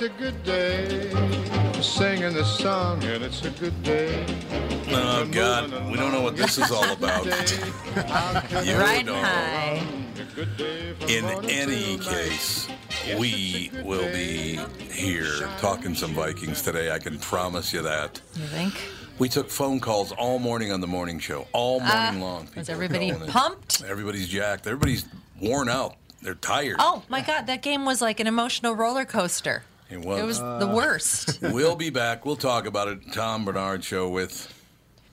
Oh, it's a good day to sing in the song, and it's a good day. Oh God, we don't know what this is all about. You Riding know. high. In any case, we will be here talking some Vikings today. I can promise you that. You think? We took phone calls all morning on the morning show, all morning long. Uh, Was People were everybody calling in. pumped? Everybody's jacked. Everybody's worn out. They're tired. Oh my God, that game was like an emotional roller coaster. It was. It was the uh. worst. We'll be back. We'll talk about it. Tom Bernard Show with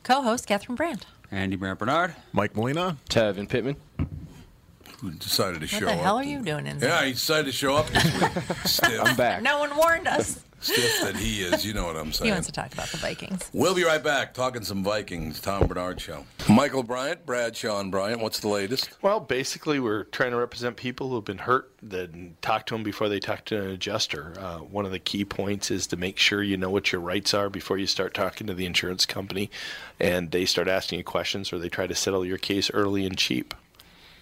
Co-host Catherine Brandt. Andy Brandt Bernard. Mike Molina. Tevin Pittman. who decided to What show up? What the up. hell are you doing in there? Yeah, he decided to show up this week. Stiff. I'm back. No one warned us. Stiff that he is. You know what I'm saying. He wants to talk about the Vikings. We'll be right back talking some Vikings. Tom Bernard Show. Michael Bryant, Brad Sean Bryant. What's the latest? Well, basically, we're trying to represent people who have been hurt, then talk to them before they talk to an adjuster. Uh, one of the key points is to make sure you know what your rights are before you start talking to the insurance company and they start asking you questions or they try to settle your case early and cheap.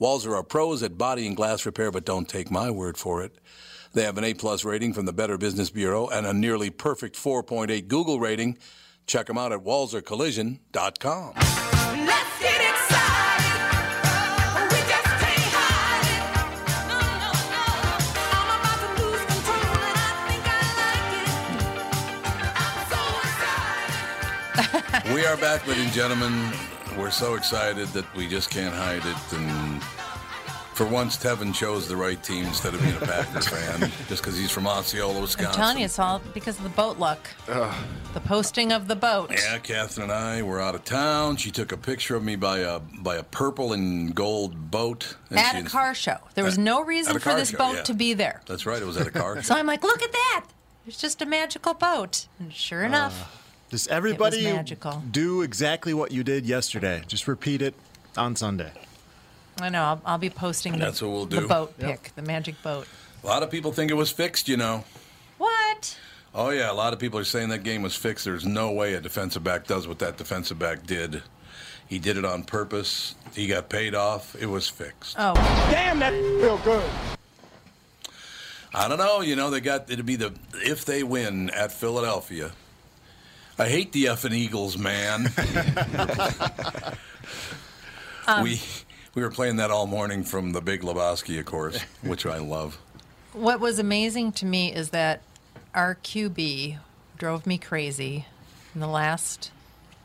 Walzer are pros at body and glass repair, but don't take my word for it. They have an A plus rating from the Better Business Bureau and a nearly perfect 4.8 Google rating. Check them out at walzercollision.com. Let's get excited. Oh, we just can't hide it. No, no, no. I'm about to lose control and I think I like it. I'm so excited. we are back, ladies and gentlemen. We're so excited that we just can't hide it. And for once, Tevin chose the right team instead of being a Packer fan, just because he's from Osceola, Wisconsin. I'm telling you, it's all because of the boat luck. The posting of the boat. Yeah, Catherine and I were out of town. She took a picture of me by a by a purple and gold boat. And At a car show. There was At- no reason for this show, boat yeah. to be there. That's right. It was at a car show. So. I'm like, look at that. It's just a magical boat. And sure enough, Does everybody magical. do exactly what you did yesterday? Just repeat it on Sunday. I know, I'll, I'll be posting the, That's what we'll do. the do. boat Yep. pic, the magic boat. A lot of people think it was fixed, you know. What? Oh yeah, a lot of people are saying that game was fixed. There's no way a defensive back does what that defensive back did. He did it on purpose. He got paid off. It was fixed. Oh, Damn, that feel good. I don't know. You know, they got it'd be the if they win at Philadelphia. I hate the effing Eagles, man. Um, we we were playing that all morning from the Big Lebowski, of course, which I love. what was amazing to me is that our QB drove me crazy. In the last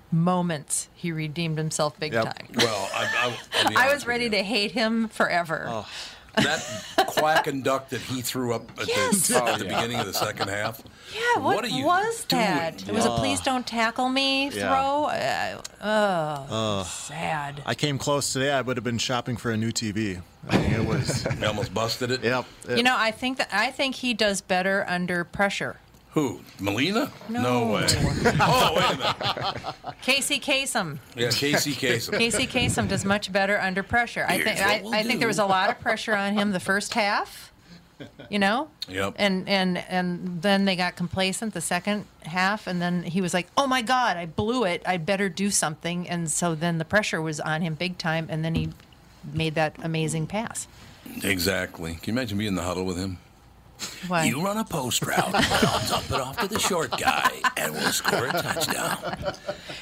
moments, he redeemed himself big Yep. time. Well, I, I, I'll be I honest was ready you. to hate him forever. Oh. That quack and duck that he threw up at, Yes. the, at the beginning of the second half. yeah, what, what are you was doing? that? It was a please don't tackle me Yeah. throw. Uh, oh, sad. I came close today. I would have been shopping for a new TV. I mean, it was. I almost busted it. yep. it- You know, I think that I think he does better under pressure. Who? Melina? No. way. oh, wait a minute. Casey Kasem. Yeah, Casey Kasem. Casey Kasem does much better under pressure. I Here's think what I, we'll I think there was a lot of pressure on him the first half. You know? Yep. And and and then they got complacent the second half and then he was like, "Oh my god, I blew it. I better do something." And so then the pressure was on him big time and then he made that amazing pass. Exactly. Can you imagine being in the huddle with him? Why? You run a post route, and I'll dump it off to the short guy, and we'll score a touchdown.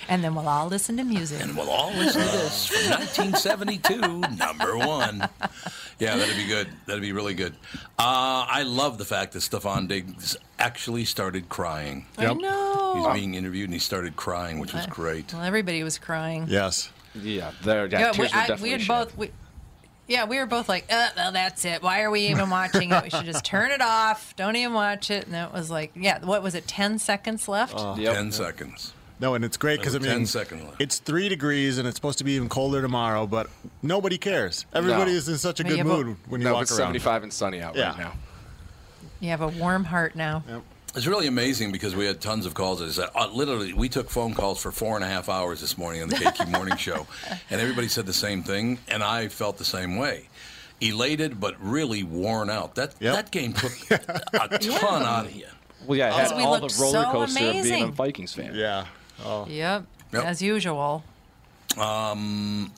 and then we'll all listen to music. And we'll all listen to this from 1972, number one. Yeah, that'd be good. That'd be really good. Uh, I love the fact that Stefon Diggs actually started crying. I know. He's being interviewed, and he started crying, which was great. Well, everybody was crying. Yes. Yeah, there. Yeah, Yeah, we, tears were I, definitely we had shed. both. We, yeah, we were both like, uh, well, that's it. Why are we even watching it? We should just turn it off. Don't even watch it. And it was like, yeah, what was it? Ten seconds left. Yep. 10 seconds. No, and it's great because I mean, 10 seconds it's three degrees and it's supposed to be even colder tomorrow, but nobody cares. Everybody No. is in such a good yeah, but- mood when you No, walk it's around. 75 and sunny out Yeah. right now. You have a warm heart now. It's really amazing because we had tons of calls. As uh, literally, we took phone calls for four and a half hours this morning on the KQ Morning Show, and everybody said the same thing, and I felt the same way. Elated, but really worn out. That Yep. that game took a ton out of you. Well, yeah, it had we all the looked roller so of being a. Vikings fan. Yeah. Oh. Yep. Yep. As usual. Um,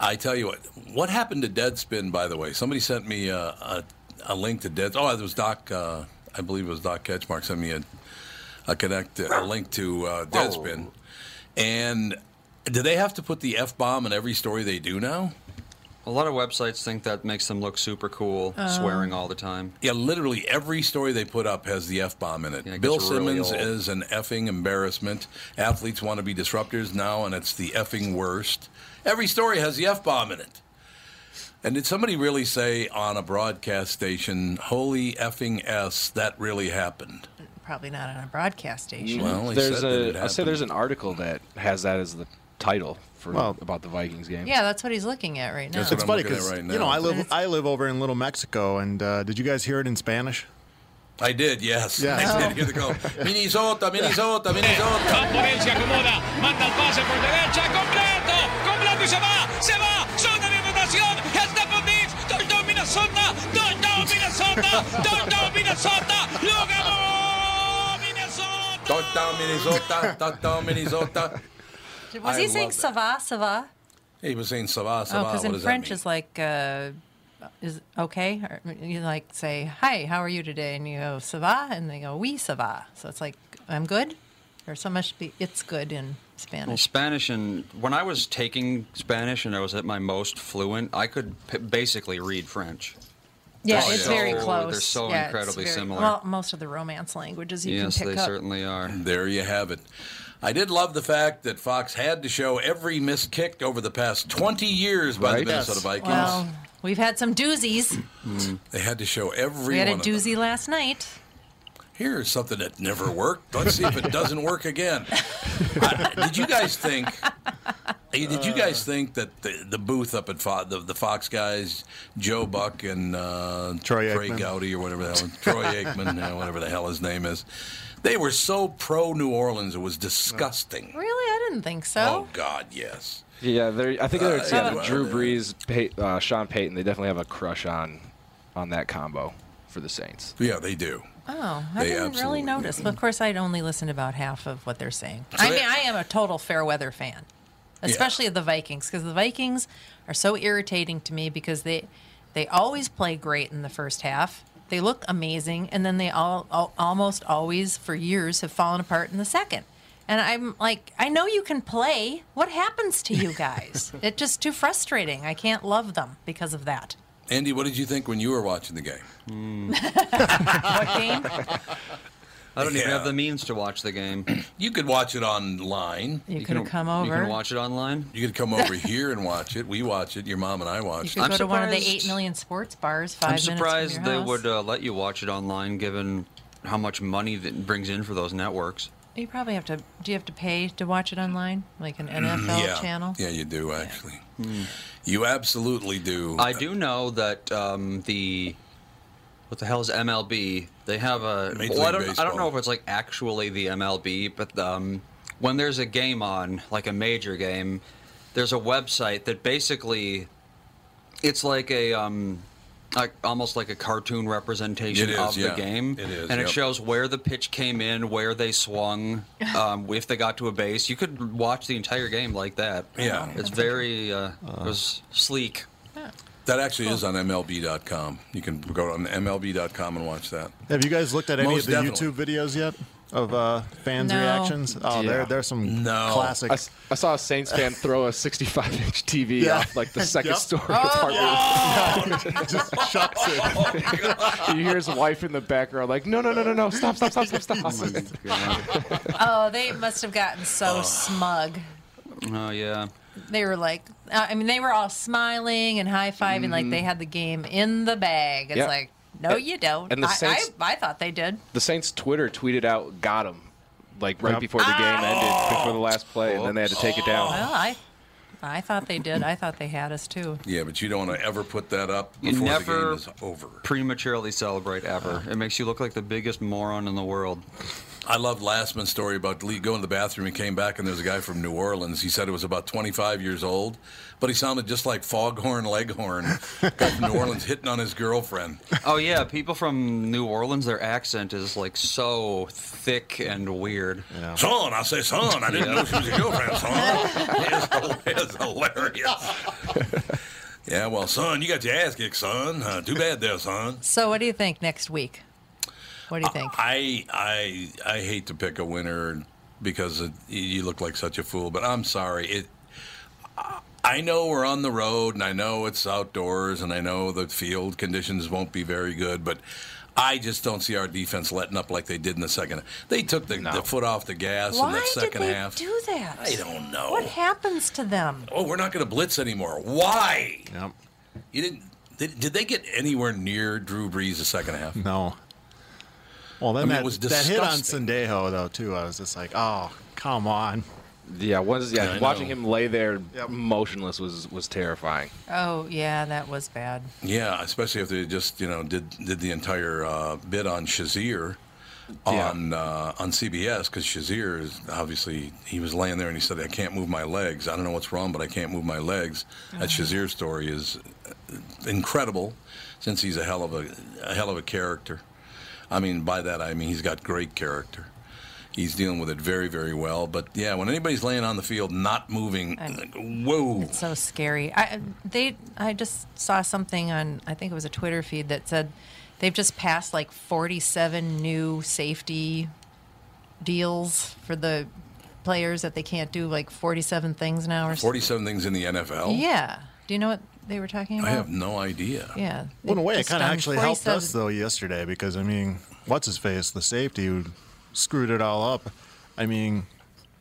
I tell you what, what happened to Deadspin? By the way, somebody sent me a, a, a link to Dead. Oh, it was Doc. Uh, I believe it was Doc Ketchmark sent me a a connect a link to uh, Deadspin. And do they have to put the f bomb in every story they do now? A lot of websites think that makes them look super cool, swearing all the time. Yeah, literally every story they put up has the f bomb in it. Yeah, it Bill gets really Simmons is an effing embarrassment. Athletes want to be disruptors now, and it's the effing worst. Every story has the f bomb in it. And did somebody really say on a broadcast station, "Holy effing s"? That really happened. Probably not on a broadcast station. Well, he There's said a. I say there's an article that has that as the title for Well- about the Vikings game. Yeah, that's what he's looking at right now. That's what It's I'm funny looking at because right you know. I live I live over in Little Mexico, and uh, did you guys hear it in Spanish? I did, yes. Yeah. I did hear the go. Minnesota, Minnesota, Minnesota. Camporel se acomoda, manda el pase por derecha, completo, Minnesota, touchdown Minnesota, lo ganó Minnesota. Touchdown, Minnesota. Touchdown, Minnesota. Was I he saying love ça va, ça va? He was saying "Sava, Oh, Sava." because in does French that is like, uh, is okay? Or you like say, hi, how are you today? And you go, ça va? And they go, oui, ça va. So it's like, I'm good? Or so much be, it's good in Well, Spanish. Spanish and when I was taking Spanish and I was at my most fluent, I could p- basically read French. Yeah, oh, oh, they're it's very close. they're so Yeah, it's incredibly very- similar. Well, most of the romance languages you yes, can pick they up. certainly are. There you have it. I did love the fact that Fox had to show every missed kick over the past 20 years by the Right. Minnesota Yes. Vikings. Well, we've had some doozies. Mm-hmm. they had to show every We had a one of them. doozy last night. Here's something that never worked. Let's see if it doesn't work again. I, did you guys think? Did you guys think that the, the booth up at Fo- the, the Fox guys, Joe Buck and uh, Troy Trey Aikman. Gowdy or whatever the hell, Troy Aikman, uh, whatever the hell his name is, they were so pro New Orleans it was disgusting. Really? I didn't think so. Oh God, yes. Yeah, they're, I think they're Uh, yeah, yeah. Drew Brees, Pey- uh, Sean Payton. They definitely have a crush on on that combo for the Saints. Yeah, they do. Oh, I They didn't really notice. But of course, I'd only listened to about half of what they're saying. So I they- mean, I am a total fair weather fan, especially of the Vikings, because the Vikings are so irritating to me because they they always play great in the first half. They look amazing, and then they all, all almost always for years have fallen apart in the second. And I'm like, I know you can play. What happens to you guys? it's just too frustrating. I can't love them because of that. Andy, what did you think when you were watching the game? What game? I don't even have the means to watch the game. You could watch it online. You, could have come over. You can watch it online. You could come over here and watch it. We watch it. Your mom and I You watch could it. go to one of the surprised- eight million sports bars five I'm minutes from surprised your they house. would uh, let you watch it online, given how much money that brings in for those networks. You probably have to. Do you have to pay to watch it online, like an NFL yeah. channel? Yeah, you do actually. You absolutely do. I do know that um, the what the hell is MLB? They have a. Major well, I League don't. I don't know if it's like actually the MLB, but um, when there's a game on, like a major game, there's a website that basically it's like a um, like almost like a cartoon representation It is, of yeah. the game, It is, and yep. it shows where the pitch came in, where they swung, um, if they got to a base. You could watch the entire game like that. Yeah. it's very uh, it was sleek. That actually is on MLB.com. You can go on MLB.com and watch that. Have you guys looked at any Most of the definitely. YouTube videos yet of uh, fans' No. reactions? Oh, there there's some No. classic. I, s- I saw a Saints fan throw a 65 inch TV Yeah. off like the second Yep. story Oh, apartment. just shucks it. you hear his wife in the background like, no, no, no, no, no, stop, stop, stop, stop, stop. oh, they must have gotten so smug. Oh yeah. They were like, uh, I mean, they were all smiling and high fiving, like they had the game in the bag. It's Yeah. like, no, you don't. and the Saints- I, I thought they did. the Saints Twitter tweeted out, got him, like right Yep. before the game ah! ended, before the last play, and then they had to take it down. Well, I, I thought they did. I thought they had us too. Yeah, but you don't want to ever put that up You before the game is over. prematurely celebrate ever. It makes you look like the biggest moron in the world. I love Lastman's story about Lee going to the bathroom. He came back and there was a guy from New Orleans. He said it was about 25 years old, but he sounded just like Foghorn Leghorn, guy from New Orleans hitting on his girlfriend. Oh yeah, people from New Orleans, their accent is like so thick and weird. Son, I say son. I didn't know she was your girlfriend, son. It's, it's hilarious. yeah, well, son, you got your ass kicked, son. Uh, too bad there, son. So, what do you think next week? What do you think? I I I hate to pick a winner because it, you look like such a fool, but I'm sorry. It. I know we're on the road, and I know it's outdoors, and I know the field conditions won't be very good, but. I just don't see our defense letting up like they did in the second. They took the, the foot off the gas in Why the did second they half. do that? I don't know. What happens to them? Oh, we're not going to blitz anymore. Why? Yep. You didn't. Did, did they get anywhere near Drew Brees the second half? No. Well, then I mean, that, it was that hit on disgusting. Sendejo, though, too, I was just like, oh, come on. Yeah, was yeah, Yeah, I watching know. him lay there motionless was was terrifying. Oh, yeah, that was bad. Yeah, especially if they just you know did did the entire uh, bit on Shazier Yeah. on uh, on CBS because Shazier is obviously he was laying there and he said I can't move my legs. I don't know what's wrong, but I can't move my legs. That Shazier story is incredible, since he's a hell of a, a hell of a character. I mean, by that I mean he's got great character. He's dealing with it very, very well. But yeah, when anybody's laying on the field not moving, like, whoa. It's so scary. I uh, they I just saw something on I think it was a Twitter feed that said they've just passed like 47 new safety deals for the players that they can't do like 47 things now or something. 47 things in the NFL? Yeah. Do you know what they were talking about? I have no idea. Yeah. Well, in a way, it kind of actually helped us, though, yesterday, because, I mean, what's his face, the safety who screwed it all up. I mean,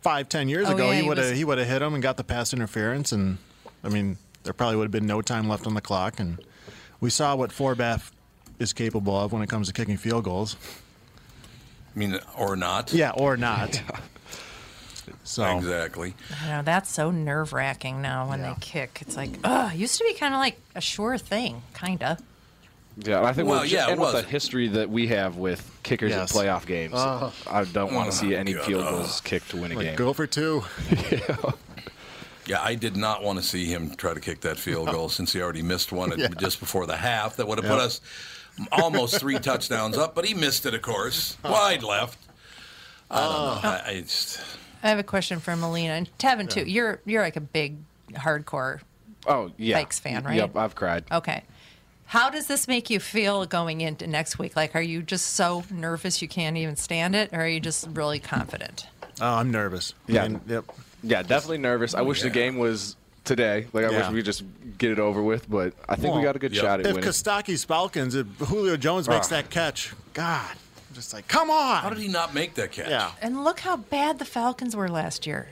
five, ten years Oh, ago, yeah, he he would have was- he would have hit him and got the pass interference, and I mean, there probably would have been no time left on the clock, and we saw what Forbath is capable of when it comes to kicking field goals. I mean, or not. Yeah, or not. So Exactly. I know that's so nerve wracking now when they kick. It's like, ugh, it used to be kind of like a sure thing, kind of. Yeah, I think Well, with, yeah, and with the history that we have with kickers Yes. at playoff games, ah. I don't want to see any God. field goals kicked to win a like game. go for two. Yeah, Yeah, I did not want to see him try to kick that field goal since he already missed one at, just before the half. That would have put us almost three touchdowns up, but he missed it, of course. Wide left. I don't Oh. know. I, I just, I have a question for Melina and Tevin too. You're you're like a big hardcore Oh yeah. Vikes fan, right? Yep, I've cried. Okay. How does this make you feel going into next week? Like, are you just so nervous you can't even stand it, or are you just really confident? Oh, I'm nervous. I Yeah. mean, yep. Yeah, definitely nervous. I wish the game was today. Like I wish we could just get it over with, but I think we got a good yeah. shot at If winning. Kostaki's Falcons, if Julio Jones makes Ah. that catch, God, I'm just like, come on. how did he not make that catch? Yeah. And look how bad the Falcons were last year.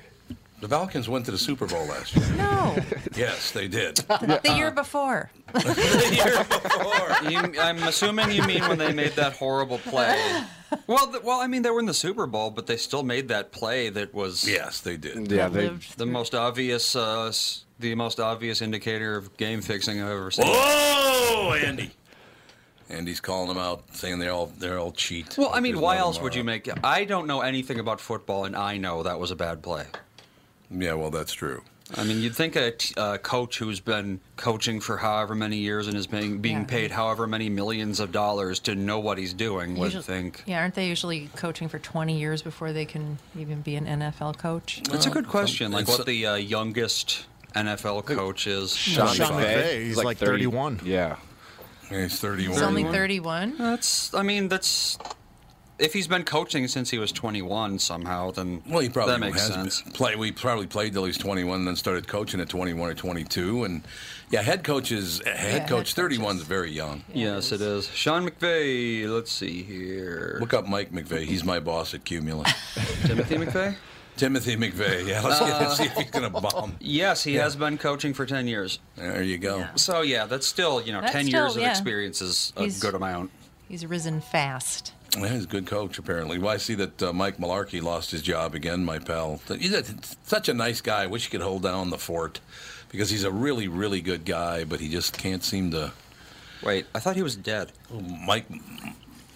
The Falcons went to the Super Bowl last year. No, yes, they did. the year before. the year before. You, I'm assuming you mean when they made that horrible play. Well, th- well, I mean they were in the Super Bowl, but they still made that play that was Yes, they did. yeah, they, Lived the most obvious, uh, s- the most obvious indicator of game fixing I've ever seen. Whoa, Andy. Andy's calling them out, saying they're all they're all cheat. Well, I mean, There's why no else would you make? I don't know anything about football, and I know that was a bad play. Yeah, well, that's true. I mean, you'd think a t- uh, coach who's been coaching for however many years and is being being Yeah. paid however many millions of dollars to know what he's doing would Usually- think. Yeah, aren't they usually coaching for 20 years before they can even be an NFL coach? It's a good question. Like what the uh, youngest NFL coach is. Sean, Sean McVay, McVay, he's like 31. Yeah. Yeah, he's 31. It's only 31. That's. I mean, that's. If he's been coaching since he was 21 somehow, then Well, he probably that makes has sense. Play, we probably played till he was 21 and then started coaching at 21 or 22. And yeah, head coaches, head head coach 31 is very young. Yes, it is. Sean McVay. Let's see here. Look up Mike McVeigh. He's my boss at Cumulus. Timothy McVeigh. Timothy McVeigh. Yeah, let's, get, let's see if he's going to bomb. Yes, he has been coaching for 10 years. There you go. So yeah, that's still you know That's 10 still- years of yeah. experience is a He's- good amount. He's risen fast. Yeah, he's a good coach, apparently. Well, I see that uh, Mike Mularkey lost his job again, my pal. He's a, such a nice guy. I wish he could hold down the fort because he's a really, really good guy, but he just can't seem to. Wait, I thought he was dead. Mike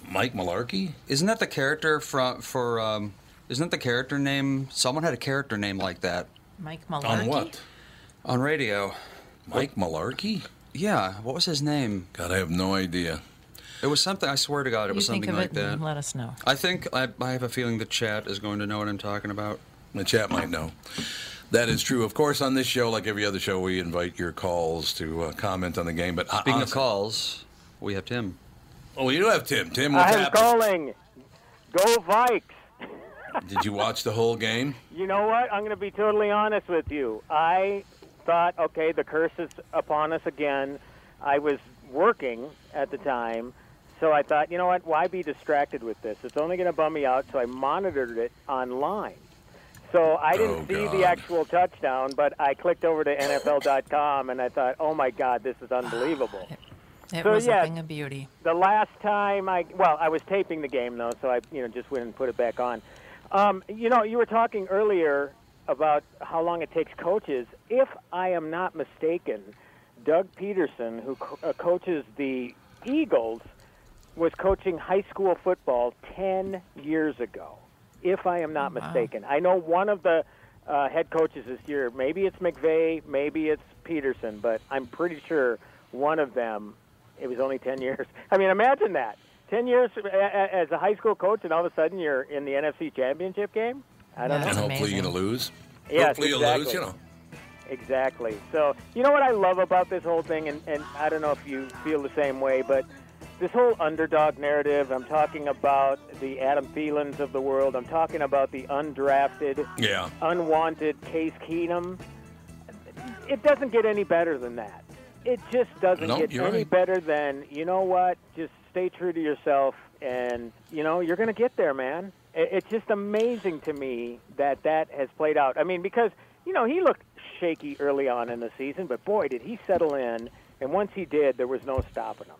Mike Mularkey? Isn't that the character from for? Um, isn't that the character name? Someone had a character name like that Mike Malarkey. On what? on radio. Mike Malarkey? Yeah, what was his name? God, I have no idea. It was something. I swear to God, it You was think something of like it that. let us know. I think I, I have a feeling the chat is going to know what I'm talking about. The chat might know. That is true. Of course, on this show, like every other show, we invite your calls to uh, comment on the game. But Speaking of calls, we have Tim. oh, you do have Tim. Tim, what's I'm happening? calling. Go Vikes. Did you watch the whole game? You know what? I'm going to be totally honest with you. I thought, okay, the curse is upon us again. I was working at the time, so I thought, you know what? Why be distracted with this? It's only going to bum me out, so I monitored it online. So I didn't Oh, see God. the actual touchdown, but I clicked over to NFL.com and I thought, oh my God, this is unbelievable. It So, was yeah. a thing of beauty. the last time I well, I was taping the game though, so I you know just went and put it back on. Um, you know, you were talking earlier about how long it takes coaches. If I am not mistaken, Doug Pederson, who co- uh, coaches the Eagles, was coaching high school football ten years ago. If I am not Wow. mistaken, I know one of the uh, head coaches this year. Maybe it's McVay, maybe it's Pederson, but I'm pretty sure one of them it was only 10 years. I mean, imagine that. 10 years a- a- as a high school coach, and all of a sudden you're in the NFC Championship game? I don't Yeah. And know. That's hopefully you're going to lose. Yes, hopefully you exactly. lose, you know. Exactly. So, you know what I love about this whole thing, and, and I don't know if you feel the same way, but this whole underdog narrative, I'm talking about the Adam Thielens of the world, I'm talking about the undrafted, Yeah. unwanted Case Keenum. It doesn't get any better than that. It just doesn't No, get any right. better than, you know what, just stay true to yourself and, you know, you're going to get there, man. It's just amazing to me that that has played out. I mean, because, you know, he looked shaky early on in the season, but boy, did he settle in. And once he did, there was no stopping him.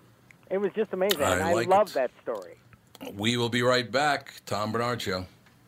It was just amazing. I and I love it. that story. We will be right back. Tom Bernard Show.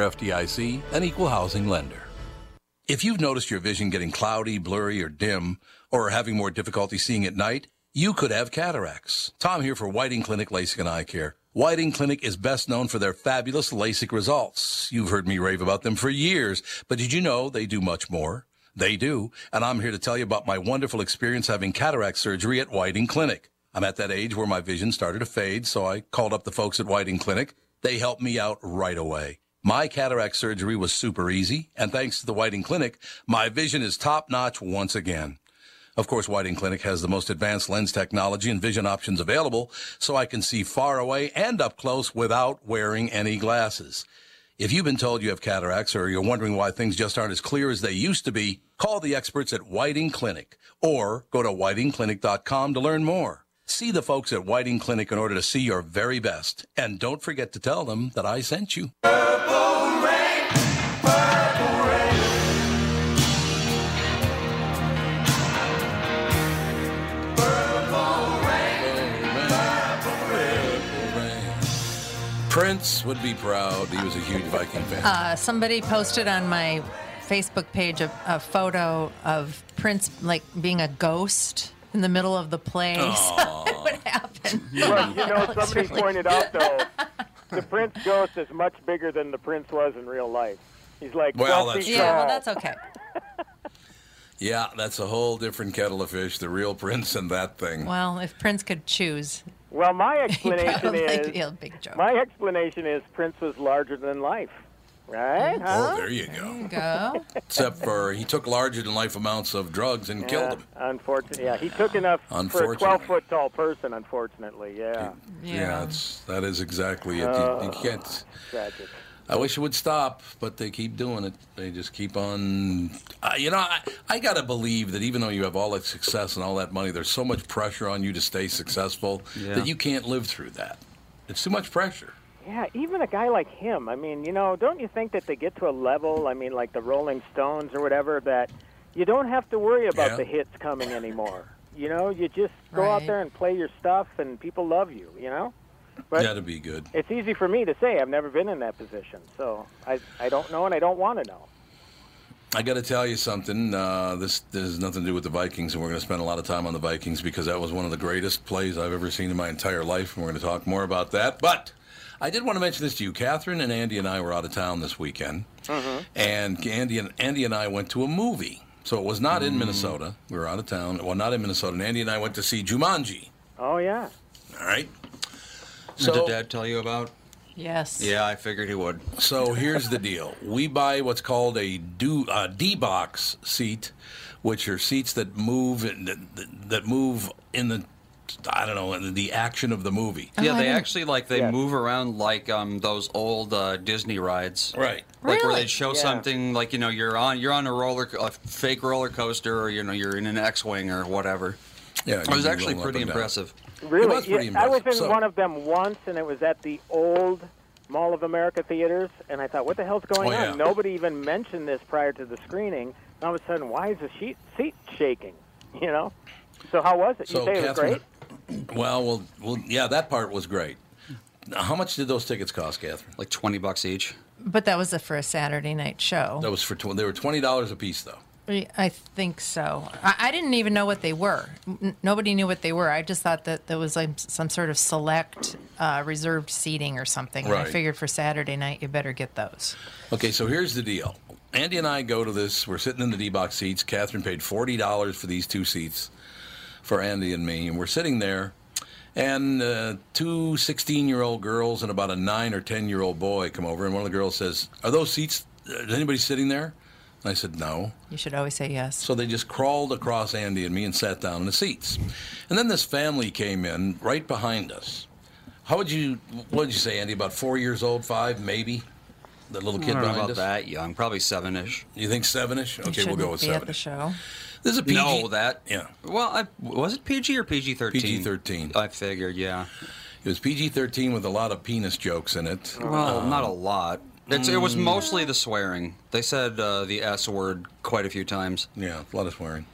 FDIC, an equal housing lender. If you've noticed your vision getting cloudy, blurry, or dim, or are having more difficulty seeing at night, you could have cataracts. Tom here for Whiting Clinic LASIK and Eye Care. Whiting Clinic is best known for their fabulous LASIK results. You've heard me rave about them for years, but did you know they do much more? They do, and I'm here to tell you about my wonderful experience having cataract surgery at Whiting Clinic. I'm at that age where my vision started to fade, so I called up the folks at Whiting Clinic. They helped me out right away. My cataract surgery was super easy, and thanks to the Whiting Clinic, my vision is top notch once again. Of course, Whiting Clinic has the most advanced lens technology and vision options available, so I can see far away and up close without wearing any glasses. If you've been told you have cataracts or you're wondering why things just aren't as clear as they used to be, call the experts at Whiting Clinic or go to whitingclinic.com to learn more. See the folks at Whiting Clinic in order to see your very best. And don't forget to tell them that I sent you. Prince would be proud. He was a huge Viking fan. Uh, somebody posted on my Facebook page a, a photo of Prince like being a ghost in the middle of the play. So it would happen. Well, you know, It somebody really pointed out though, the Prince ghost is much bigger than the Prince was in real life. He's like Well, that's true. Yeah, well, that's okay. Yeah, that's a whole different kettle of fish. The real Prince and that thing. Well, if Prince could choose, Well, my explanation is a big joke. my explanation is Prince was larger than life, right? Huh? Oh, there you go. Go. Except for he took larger than life amounts of drugs and killed him. Unfortunately, yeah, he took enough for a Unfortunately. 12 foot tall person. Unfortunately, yeah. Yeah, it's, that is exactly it. You- you, Oh. can't. Tragic. I wish it would stop, but they keep doing it. They just keep on. Uh, you know, I, I got to believe that even though you have all that success and all that money, there's so much pressure on you to stay successful Yeah. that you can't live through that. It's too much pressure. Yeah, even a guy like him. I mean, you know, don't you think that they get to a level? I mean, like the Rolling Stones or whatever, that you don't have to worry about Yeah. the hits coming anymore. You know, you just go out there and play your stuff, and people love you. You know. But That'd be good. it's easy for me to say. I've never been in that position, so I I don't know, and I don't want to know. I got to tell you something. Uh, this, this has nothing to do with the Vikings, and we're going to spend a lot of time on the Vikings because that was one of the greatest plays I've ever seen in my entire life, and we're going to talk more about that. But I did want to mention this to you. Catherine and Andy and I were out of town this weekend, and Andy and Andy and I went to a movie. So it was not in Minnesota. We were out of town. Well, not in Minnesota. And Andy and I went to see Jumanji. Oh yeah. All right. What did Dad tell you about? Yes. Yeah, I figured he would. So here's the deal: we buy what's called a do uh, D box seat, which are seats that move that, that move in the I don't know the action of the movie. Oh, yeah, I they didn't- actually like they Yes. move around like um, those old uh, Disney rides. Right. Like where they show Yeah. something like you know you're on you're on a roller a fake roller coaster or you know you're in an X-wing or whatever. Yeah, It was actually pretty impressive. Really? was pretty Yeah, I was in. So- one of them once, and it was at the old Mall of America theaters, and I thought, what the hell's going Oh, yeah. on? Nobody even mentioned this prior to the screening. And all of a sudden, why is the sheet, seat shaking? You know? So how was it? So you say it was Catherine, great? Well, well, well, yeah, that part was great. How much did those tickets cost, Catherine? Like twenty bucks each. But that was a, for a Saturday night show. That was for tw- they were twenty dollars a piece, though. I think so. I, I didn't even know what they were. N- nobody knew what they were. I just thought that there was like some sort of select uh, reserved seating or something. And I Right. figured for Saturday night, you better get those. Okay, so here's the deal. Andy and I go to this. We're sitting in the D box seats. Catherine paid forty dollars for these two seats for Andy and me, and we're sitting there. And uh, two 16 year old girls and about a nine or 10 year old boy come over, and one of the girls says, Are those seats? Is anybody sitting there? And I said, No. You should always say yes. So they just crawled across Andy and me and sat down in the seats. And then this family came in right behind us. How would you, what would you say, Andy? About four years old, five, maybe? The little kid I kid don't know behind about us. that young, probably seven-ish. You think seven-ish? Okay, we'll go shouldn't with be at seven. the show. This is a PG. No, that. Yeah. Well, I, was it PG or PG thirteen? PG-13. I figured, yeah. It was PG-13 with a lot of penis jokes in it. Well, Um, not a lot. It's, It was mm. mostly the swearing. They said uh, the S word quite a few times. Yeah, a lot of swearing.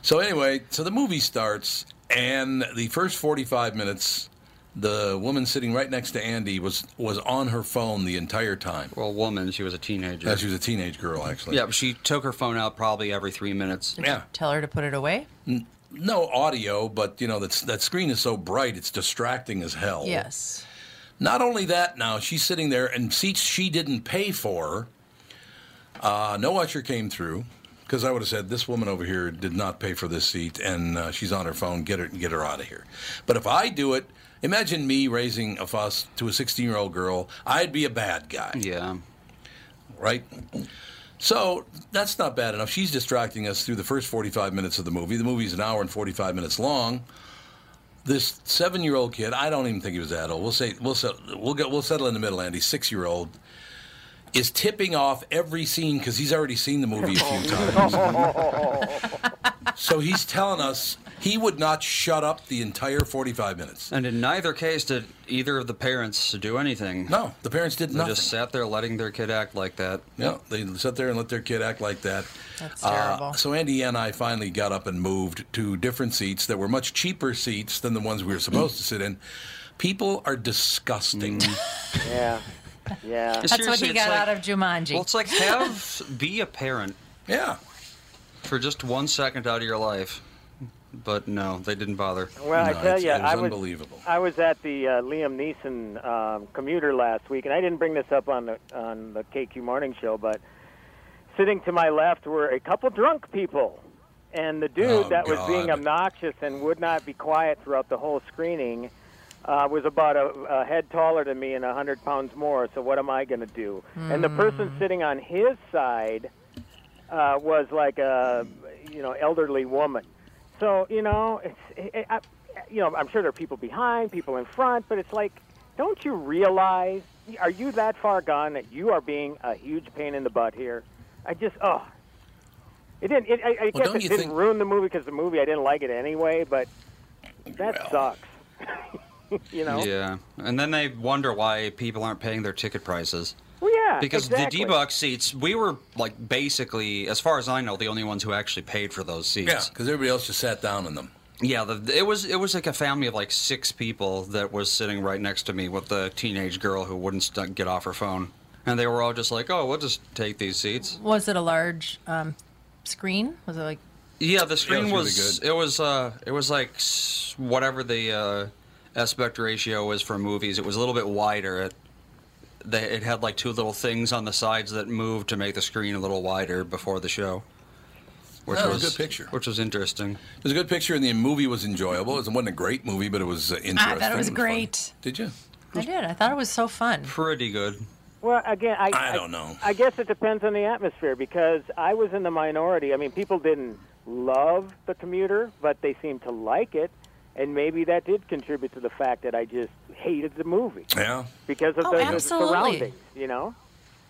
So anyway, so the movie starts, and the first forty-five minutes, the woman sitting right next to Andy was was on her phone the entire time. Well, woman, she was a teenager. Yeah, she was a teenage girl, actually. Yeah, but she took her phone out probably every three minutes. Did you tell her to put it away? N- No audio, but you know that's that screen is so bright, it's distracting as hell. Yes. Not only that, now she's sitting there and seats she didn't pay for. Uh, no usher came through because I would have said this woman over here did not pay for this seat, and uh, she's on her phone. Get her, get her out of here. But if I do it, imagine me raising a fuss to a 16 year old girl. I'd be a bad guy. Yeah. Right. So that's not bad enough. She's distracting us through the first 45 minutes of the movie. The movie's an hour and 45 minutes long. This seven-year-old kid, I don't even think he was that old. We'll say we'll set, we'll get we'll settle in the middle. Andy, six-year-old, is tipping off every scene because he's already seen the movie a few times. so he's telling us he would not shut up the entire 45 minutes. And in neither case did either of the parents do anything. No, the parents did not. They nothing. just sat there letting their kid act like that. Yeah, they sat there and let their kid act like that. That's Uh, terrible. so Andy and I finally got up and moved to different seats that were much cheaper seats than the ones we were supposed to sit in. People are disgusting. Yeah. Yeah. That's what he got like- out of Jumanji. Well, it's like have be a parent. Yeah. For just one second out of your life. But no, they didn't bother. Well, I tell you, it was I was unbelievable. I was at the uh, Liam Neeson um, commuter last week, and I didn't bring this up on the on the KQ Morning Show, but sitting to my left were a couple drunk people, and the dude Oh, that was being obnoxious and would not be quiet throughout the whole screening. Uh, was about a, a head taller than me and a hundred pounds more. So what am I going to do? And the person sitting on his side uh, was like a you know elderly woman. So you know, it's it, I, you know I'm sure there are people behind, people in front, but it's like, don't you realize? Are you that far gone that you are being a huge pain in the butt here? I just oh. It didn't. It, I, I Well, guess it didn't think- ruin the movie because the movie I didn't like it anyway. But that sucks. you know. Yeah. And then they wonder why people aren't paying their ticket prices. Well, yeah. Because exactly. the D-Box seats, we were like basically, as far as I know, the only ones who actually paid for those seats. Yeah, because everybody else just sat down in them. Yeah, the, it was it was like a family of like six people that was sitting right next to me with the teenage girl who wouldn't st- get off her phone, and they were all just like, "Oh, we'll just take these seats." Was it a large um, screen? Was it like Yeah, the screen really was good. it was uh it was like whatever the uh, aspect ratio is for movies. It was a little bit wider. It they, it had like two little things on the sides that moved to make the screen a little wider before the show. Which Yeah, it was a good picture. Which was interesting. It was a good picture, and the movie was enjoyable. It wasn't a great movie, but it was uh, interesting. I thought it was and fun. great. Did you? I did. I thought it was so fun. Pretty good. Well, again, I, I don't know. I guess it depends on the atmosphere because I was in the minority. I mean, people didn't love the commuter, but they seemed to like it, and maybe that did contribute to the fact that I just hated the movie Yeah. because of Oh, the, the surroundings. You know?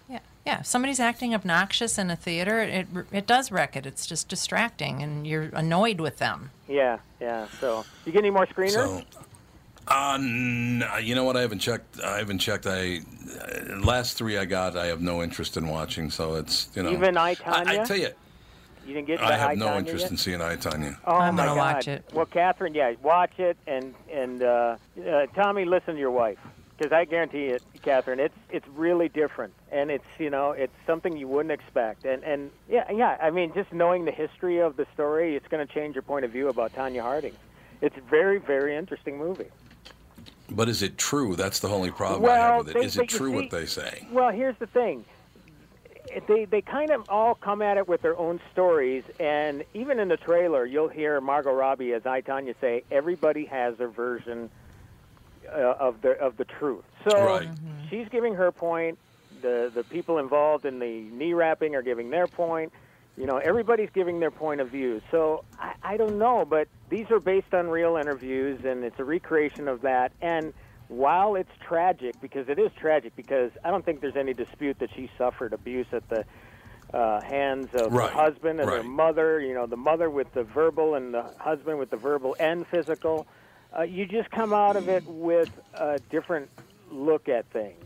Yeah, yeah. If somebody's acting obnoxious in a theater, it it does wreck it. It's just distracting, and you're annoyed with them. Yeah, yeah. So, you get any more screeners? So, uh, you know what? I haven't checked. I haven't checked. I uh, last three I got. I have no interest in watching. So it's you know. Even I, I, I tell you, you didn't get I have I, no Tonya interest yet? in seeing I Tonya. Oh I'm my gonna God! watch it. Well, Catherine, yeah, watch it, and and uh, uh, Tommy, listen to your wife, because I guarantee it, Catherine, it's it's really different, and it's you know it's something you wouldn't expect, and and yeah, yeah, I mean, just knowing the history of the story, it's going to change your point of view about Tonya Harding. It's a very very interesting movie. But is it true? That's the only problem I Well, have with it. they- Is it true see- what they say? Well, here's the thing. They they kind of all come at it with their own stories, and even in the trailer, you'll hear Margot Robbie as I Tonya say, everybody has their version uh, of the of the truth. So Right. she's giving her point. The the people involved in the knee wrapping are giving their point. You know, everybody's giving their point of view. So I, I don't know, but these are based on real interviews, and it's a recreation of that. And while it's tragic, because it is tragic, because I don't think there's any dispute that she suffered abuse at the uh, hands of Right, her husband and her mother. You know, the mother with the verbal and the husband with the verbal and physical. Uh, you just come out of it with a different look at things.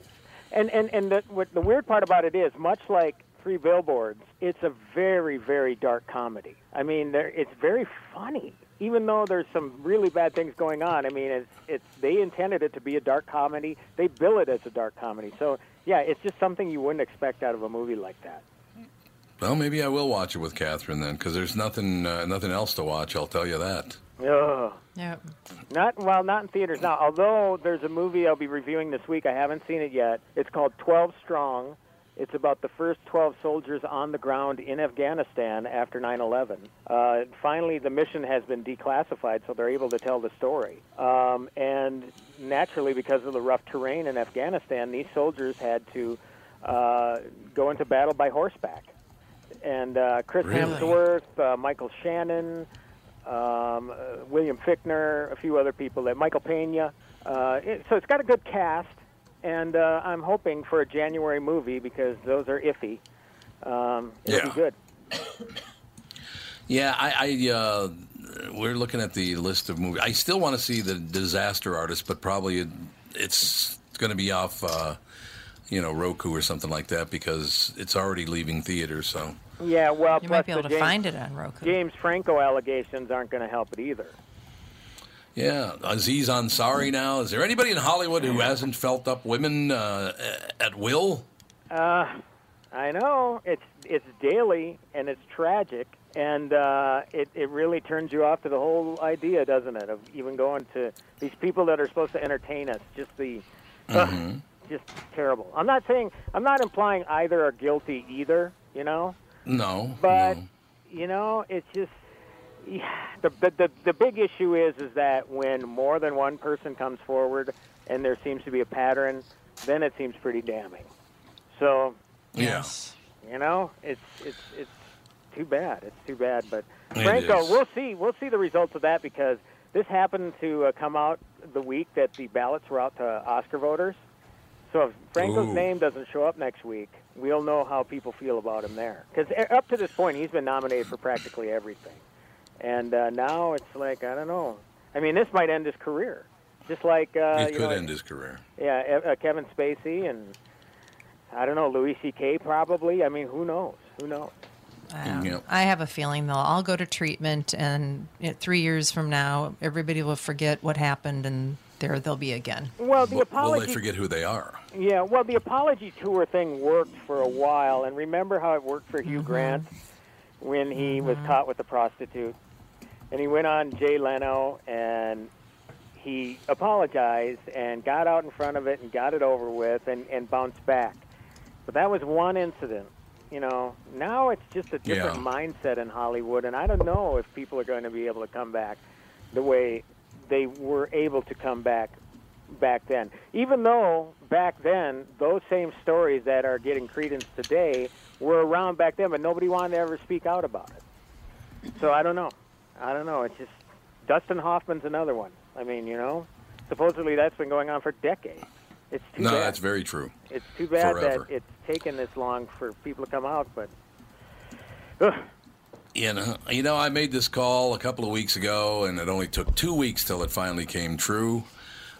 And and and the, what the weird part about it is, much like Three Billboards, it's a very very dark comedy. I mean, there, it's very funny, even though there's some really bad things going on. I mean, it's it's they intended it to be a dark comedy. They bill it as a dark comedy. So yeah, it's just something you wouldn't expect out of a movie like that. Well, maybe I will watch it with Catherine then, because there's nothing uh, nothing else to watch. I'll tell you that. Ugh. Yeah. Not well, not in theaters now. Although there's a movie I'll be reviewing this week. I haven't seen it yet. It's called 12 Strong. It's about the first 12 soldiers on the ground in Afghanistan after 9/11. Uh, finally, the mission has been declassified, so they're able to tell the story. Um, and naturally, because of the rough terrain in Afghanistan, these soldiers had to uh, go into battle by horseback. And uh, Chris Really? Hemsworth, uh, Michael Shannon, um, uh, William Fichtner, a few other people there, Michael Pena. Uh, it, so it's got a good cast, and uh, I'm hoping for a January movie because those are iffy. Um, it'll Yeah. be good. Yeah, I, I uh, we're looking at the list of movies. I still want to see the Disaster Artist, but probably it, it's going to be off, uh, you know, Roku or something like that because it's already leaving theaters. So Yeah, well, You might be able to James, find it on Roku. James Franco allegations aren't going to help it either. Yeah, Aziz Ansari now. Is there anybody in Hollywood who hasn't felt up women uh, at will? Uh, I know it's it's daily and it's tragic, and uh, it it really turns you off to the whole idea, doesn't it? Of even going to these people that are supposed to entertain us. Just the, ugh, just terrible. I'm not saying I'm not implying either are guilty either. You know, No, but no. you know, it's just the, the the the big issue is is that when more than one person comes forward and there seems to be a pattern, then it seems pretty damning. So Yeah. you know, it's it's it's too bad. It's too bad. But It Franco, is. we'll see. We'll see the results of that because this happened to uh, come out the week that the ballots were out to Oscar voters. So if Franco's Ooh. name doesn't show up next week, we'll know how people feel about him there. Because up to this point, he's been nominated for practically everything, and uh, now it's like I don't know. I mean, this might end his career, just like uh, it could know, end his career. yeah, uh, Kevin Spacey and I don't know Louis C.K. Probably. I mean, who knows? Who knows? Um, Yep. I have a feeling they'll all go to treatment, and you know, three years from now, everybody will forget what happened, and there they'll be again. Well, the Will- Will they forget who they are? Yeah, well, the apology tour thing worked for a while, and remember how it worked for Hugh Grant when he was caught with a prostitute, and he went on Jay Leno and he apologized and got out in front of it and got it over with and, and bounced back. But that was one incident. You know, now it's just a different Yeah. mindset in Hollywood, and I don't know if people are going to be able to come back the way they were able to come back back then. Even though back then those same stories that are getting credence today were around back then, but nobody wanted to ever speak out about it. So I don't know. I don't know. It's just Dustin Hoffman's another one. I mean, you know, supposedly that's been going on for decades. It's too No, bad. that's very true. It's too bad Forever. that it's taken this long for people to come out, but ugh, You know, you know, I made this call a couple of weeks ago, and it only took two weeks till it finally came true.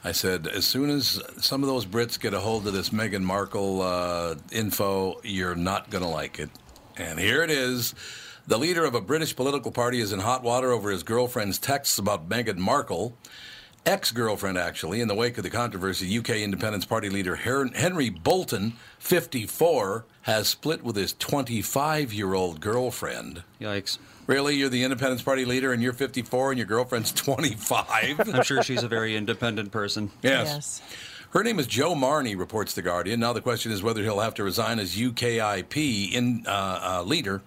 I said, as soon as some of those Brits get a hold of this Meghan Markle uh, info, you're not going to like it. And here it is. The leader of a British political party is in hot water over his girlfriend's texts about Meghan Markle. Ex girlfriend, actually, in the wake of the controversy, UK Independence Party leader Her- Henry Bolton, 54, has split with his 25 year old girlfriend. Yikes. Really? You're the Independence Party leader and you're 54 and your girlfriend's 25? I'm sure she's a very independent person. Yes. Her name is Jo Marney, reports The Guardian. Now the question is whether he'll have to resign as UKIP in, uh, uh, leader.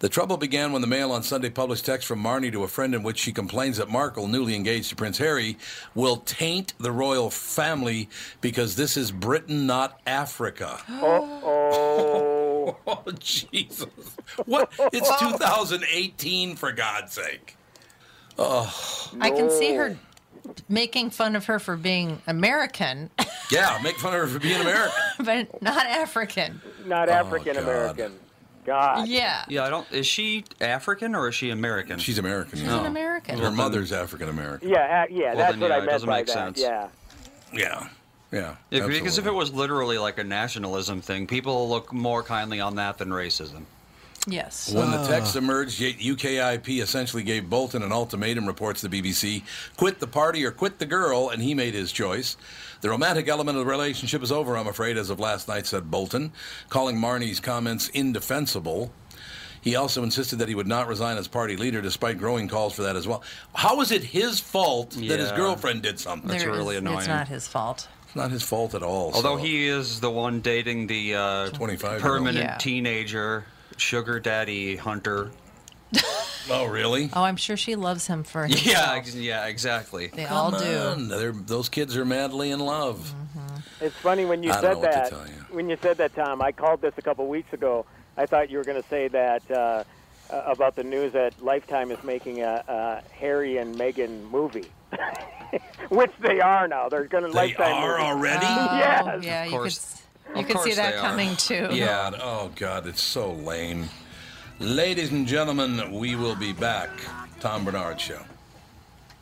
The trouble began when the Mail on Sunday published text from Marney to a friend in which she complains that Markle, newly engaged to Prince Harry, will taint the royal family because this is Britain, not Africa. oh, Oh, Jesus. What? It's 2018, for God's sake. Oh. I can see her making fun of her for being American, Yeah, make fun of her for being American. but not African. Not Oh, African American. God. Yeah. Yeah, I don't. Is she African or is she American? She's American. She's an American. Her mother's African American. Yeah, uh, yeah, Well, that's then, what yeah, I it meant doesn't by make that. sense. Yeah. Yeah. Yeah. Yeah, because if it was literally like a nationalism thing, people look more kindly on that than racism. Yes. When the text emerged, UKIP essentially gave Bolton an ultimatum, reports the BBC quit the party or quit the girl, and he made his choice. The romantic element of the relationship is over, I'm afraid, as of last night, said Bolton, calling Marney's comments indefensible. He also insisted that he would not resign as party leader, despite growing calls for that as well. How is it his fault that his girlfriend did something? That's There really is- annoying. It's not his fault. It's not his fault at all. Although so- he is the one dating the uh, 25 permanent Yeah. teenager, sugar daddy hunter. Oh, really? Oh, I'm sure she loves him for himself. Yeah, ex- yeah, exactly. They all Come do. on. They're- those kids are madly in love. It's funny when you I don't said know what to that. tell you. When you said that, Tom, I called this a couple weeks ago. I thought you were going to say that uh, uh, about the news that Lifetime is making a, a Harry and Meghan movie, which they are now. They're going to They Lifetime are movie. already? Oh, Yes. yeah, you could, course. s- you Of could see that they are. coming too. Yeah. oh God, it's so lame. Ladies and gentlemen, we will be back. Tom Barnard Show.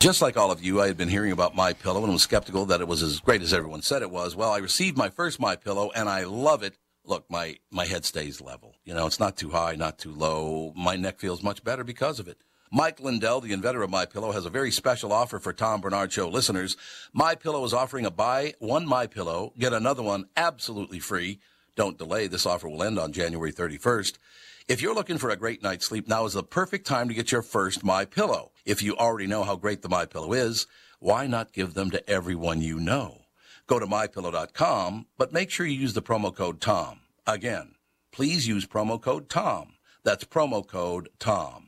Just like all of you, I had been hearing about My Pillow and was skeptical that it was as great as everyone said it was. Well, I received my first My Pillow and I love it. Look, my my head stays level. You know, it's not too high, not too low. My neck feels much better because of it. Mike Lindell, the inventor of My Pillow, has a very special offer for Tom Barnard Show listeners. My Pillow is offering a buy one My Pillow, get another one absolutely free. Don't delay. This offer will end on January 31st. If you're looking for a great night's sleep, now is the perfect time to get your first My Pillow. If you already know how great the My Pillow is, why not give them to everyone you know? Go to mypillow.com, but make sure you use the promo code TOM. Again, please use promo code TOM. That's promo code TOM.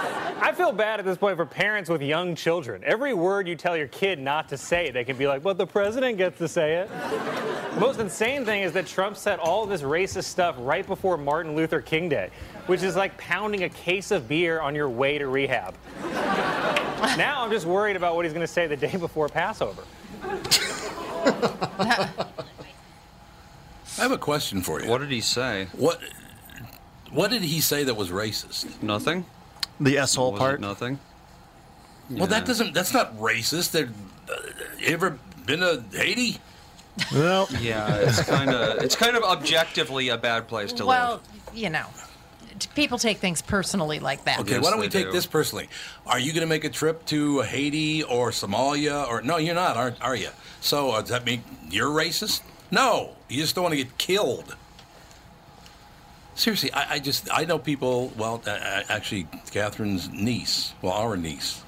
I feel bad at this point for parents with young children. Every word you tell your kid not to say, they can be like, but the president gets to say it. the most insane thing is that Trump said all this racist stuff right before Martin Luther King Day, which is like pounding a case of beer on your way to rehab. now I'm just worried about what he's going to say the day before Passover. I have a question for you. What did he say? What What did he say that was racist? Nothing. The asshole Was part. it nothing. Well, that doesn't. That's not racist. They're, uh, you ever been to Haiti? Well, Yeah, it's kind of it's kind of objectively a bad place to Well, live. Well, you know, people take things personally like that. Okay, Yes, why don't we take do. this personally? Are you going to make a trip to Haiti or Somalia? Or no, you're not, aren't are you? So uh, does that mean you're racist? No, you just don't want to get killed. Seriously, I, I just I know people. Well, uh, uh, actually, Catherine's niece, well, our niece,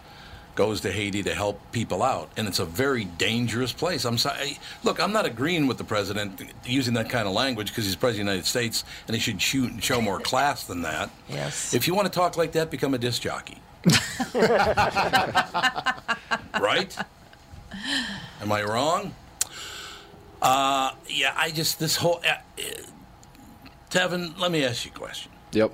goes to Haiti to help people out, and it's a very dangerous place. I'm sorry. Look, I'm not agreeing with the president using that kind of language because he's president of the United States, and he should shoot, and show more class than that. Yes. If you want to talk like that, become a disc jockey. right? Am I wrong? Uh, yeah, I just, this whole. Uh, uh, Tevin, let me ask you a question. Yep.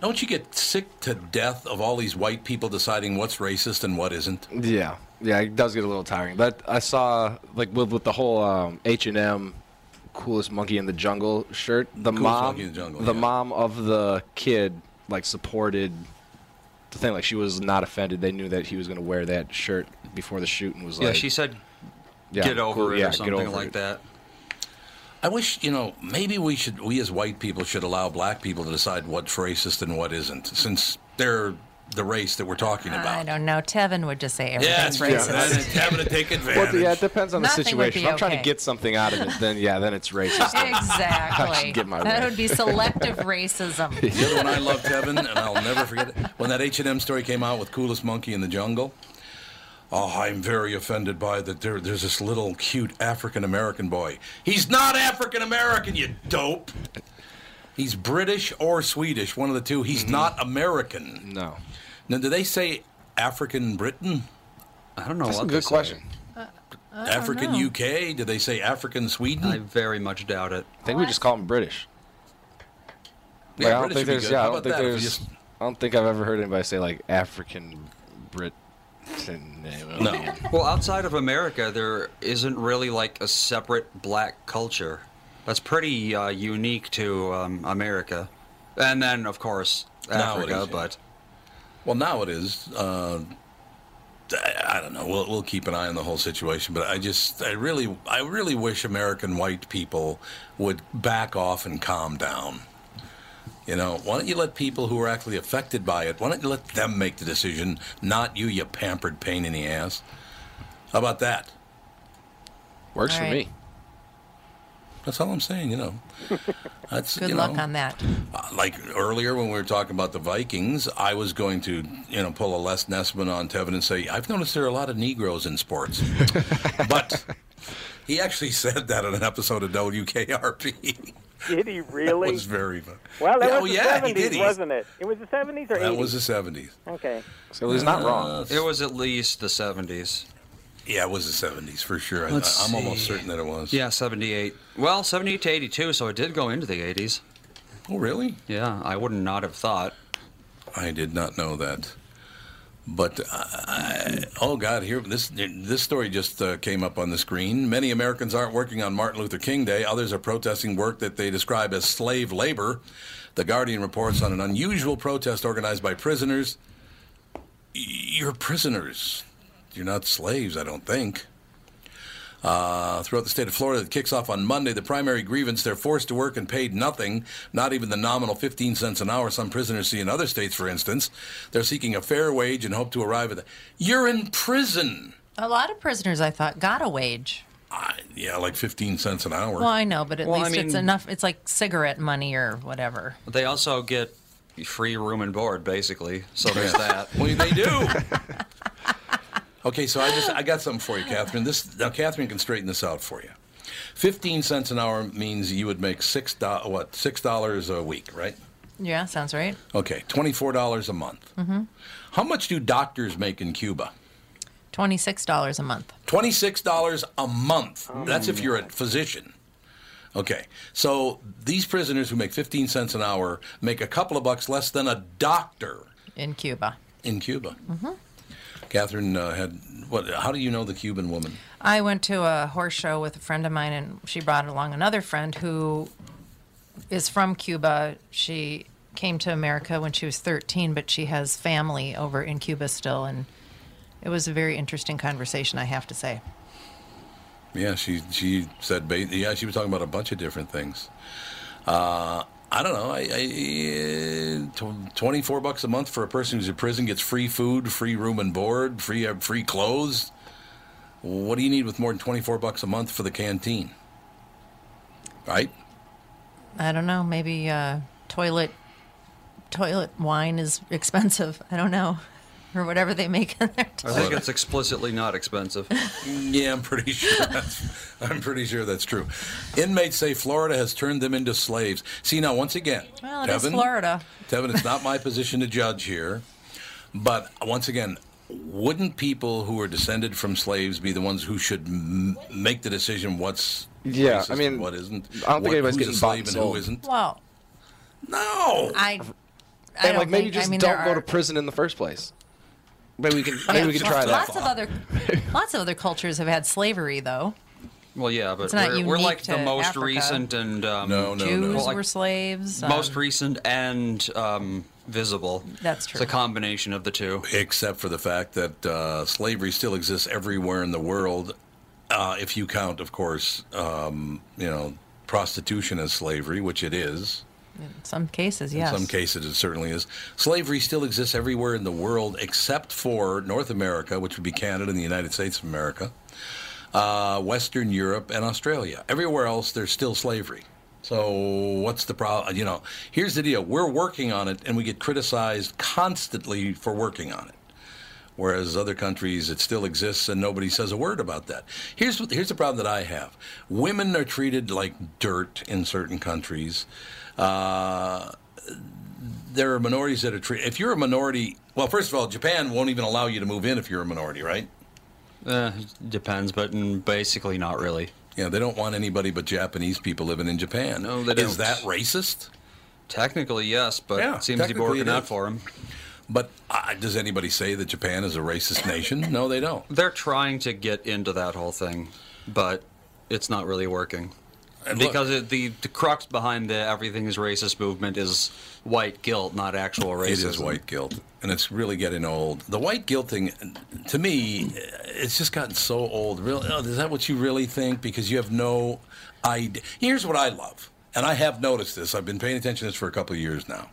Don't you get sick to death of all these white people deciding what's racist and what isn't? Yeah, yeah, it does get a little tiring. But I saw like with with the whole um, H and M coolest monkey in the jungle shirt. The Coolest mom, Monkey in the Jungle, the yeah. mom of the kid, like supported the thing. Like she was not offended. They knew that he was going to wear that shirt before the shoot and was Yeah, like, "Yeah." she said, Yeah, "Get over cool, it" yeah, or something over like it. that. I wish, you know, maybe we should, we as white people should allow black people to decide what's racist and what isn't, since they're the race that we're talking about. I about. don't know. Tevin would just say Yeah, everything's it's- racist. yeah, having to take advantage. Well, yeah, it depends on the Nothing situation. If I'm trying to get something out of it, then yeah, then it's racist. I Exactly. should get my that way. would be selective racism. The other one I love, Kevin, and I'll never forget it. When that H&M story came out with Coolest Monkey in the Jungle, oh, I'm very offended by that. There, there's this little cute African American boy. He's not African American, you dope. He's British or Swedish, one of the two. He's mm-hmm. not American. No. Now, do they say African Britain? I don't know That's what a they good say. question. Uh, African know. UK? Do they say African Sweden? I very much doubt it. I think we just call them British. Yeah, Like, I don't British think there's yeah, I don't think that if you there's just- I don't think I've ever heard anybody say like African Brit. No. Well, outside of America, there isn't really like a separate black culture. That's pretty uh, unique to um, America, and then of course Africa. But Well, now it is. Uh, I, I don't know. We'll, we'll keep an eye on the whole situation, but I just, I really, I really wish American white people would back off and calm down. You know, why don't you let people who are actually affected by it? Why don't you let them make the decision, not you, you pampered pain in the ass? How about that? Works All for right. me. That's all I'm saying. You know, that's Good you luck on that. uh, like earlier when we were talking about the Vikings, I was going to, you know, pull a Les Nessman on Tevin and say, I've noticed there are a lot of Negroes in sports. but he actually said that in an episode of WKRP. Did he really? It was very fun. well, that Yeah, was oh, the yeah, he 70s, did. He's- wasn't it? It was the 70s or That 80s? was the 70s. Okay. So he's not wrong. Uh, it was at least the '70s. Yeah, it was the 70s for sure. I, I'm almost certain that it was. Yeah, '78. Well, '78 to '82, so it did go into the '80s. Oh, really? Yeah, I would not have thought. I did not know that. But I, oh God, here this this story just uh, came up on the screen. Many Americans aren't working on Martin Luther King Day. Others are protesting work that they describe as slave labor. The Guardian reports on an unusual protest organized by prisoners. You're prisoners. You're not slaves, I don't think. Uh, throughout the state of Florida, that kicks off on Monday. The primary grievance they're forced to work and paid nothing, not even the nominal 15 cents an hour some prisoners see in other states, for instance. They're seeking a fair wage and hope to arrive at the. You're in prison! A lot of prisoners, I thought, got a wage. Yeah, like 15 cents an hour. Well, I know, but at Well, I least it's enough. It's like cigarette money or whatever. But they also get free room and board, basically. So there's that. well, they do. okay, so I just I got something for you, Catherine. This now Catherine can straighten this out for you. Fifteen cents an hour means you would make six do- what six dollars a week, right? Yeah, sounds right. Okay, twenty four dollars a month. Mm-hmm. How much do doctors make in Cuba? Twenty-six dollars a month. Twenty-six dollars a month. That's if you're a physician. Okay, so these prisoners who make fifteen cents an hour make a couple of bucks less than a doctor in Cuba. In Cuba, hmm Catherine uh, had what? How do you know the Cuban woman? I went to a horse show with a friend of mine, and she brought along another friend who is from Cuba. She came to America when she was 13, but she has family over in Cuba still, and it was a very interesting conversation, I have to say. Yeah, she she said. Yeah, she was talking about a bunch of different things. Uh, I don't know. I, I uh, twenty four bucks a month for a person who's in prison gets free food, free room and board, free uh, free clothes. What do you need with more than twenty four bucks a month for the canteen? Right? I don't know. Maybe uh, toilet toilet wine is expensive. I don't know, or whatever they make in there. I think it's explicitly not expensive. Yeah, I'm pretty sure. That's, I'm pretty sure that's true. Inmates say Florida has turned them into slaves. See now, once again, Well, it is Tevin, Florida. Tevin, it's not my position to judge here, but once again, wouldn't people who are descended from slaves be the ones who should m- make the decision what's Yeah, I mean, and what isn't? I don't think What- anybody's who's getting a bought slave and and who sold. isn't? Well, no. I. I and like maybe think- just I mean, don't go are- to prison in the first place. Maybe we can Yeah, maybe we can try that. Lots of other, lots of other cultures have had slavery, though. Well, yeah, but It's not we're, we're unique like the most Africa. recent and um, No, no, Jews well, like were slaves. most um, recent and um, visible. That's true. It's a combination of the two. Except for the fact that uh, slavery still exists everywhere in the world. Uh, if you count, of course, um, you know, prostitution as slavery, which it is. In some cases, yes. In some cases, it certainly is. Slavery still exists everywhere in the world except for North America, which would be Canada and the United States of America, uh, Western Europe, and Australia. Everywhere else, there's still slavery. So, what's the problem? You know, here's the deal we're working on it, and we get criticized constantly for working on it. Whereas other countries, it still exists and nobody says a word about that. Here's, what, here's the problem that I have women are treated like dirt in certain countries. Uh, there are minorities that are treated. If you're a minority, well, first of all, Japan won't even allow you to move in if you're a minority, right? Uh, depends, but basically not really. Yeah, they don't want anybody but Japanese people living in Japan. No, they Is don't. that racist? Technically, yes, but Yeah, it seems to be working out for them. But uh, does anybody say that Japan is a racist nation? No, they don't. They're trying to get into that whole thing, but it's not really working. Because it, the, the crux behind the everything is racist movement is white guilt, not actual racism. It is white guilt, and it's really getting old. The white guilt thing, to me, it's just gotten so old. Really, oh, is that what you really think? Because you have no idea. Here's what I love, and I have noticed this. I've been paying attention to this for a couple of years now.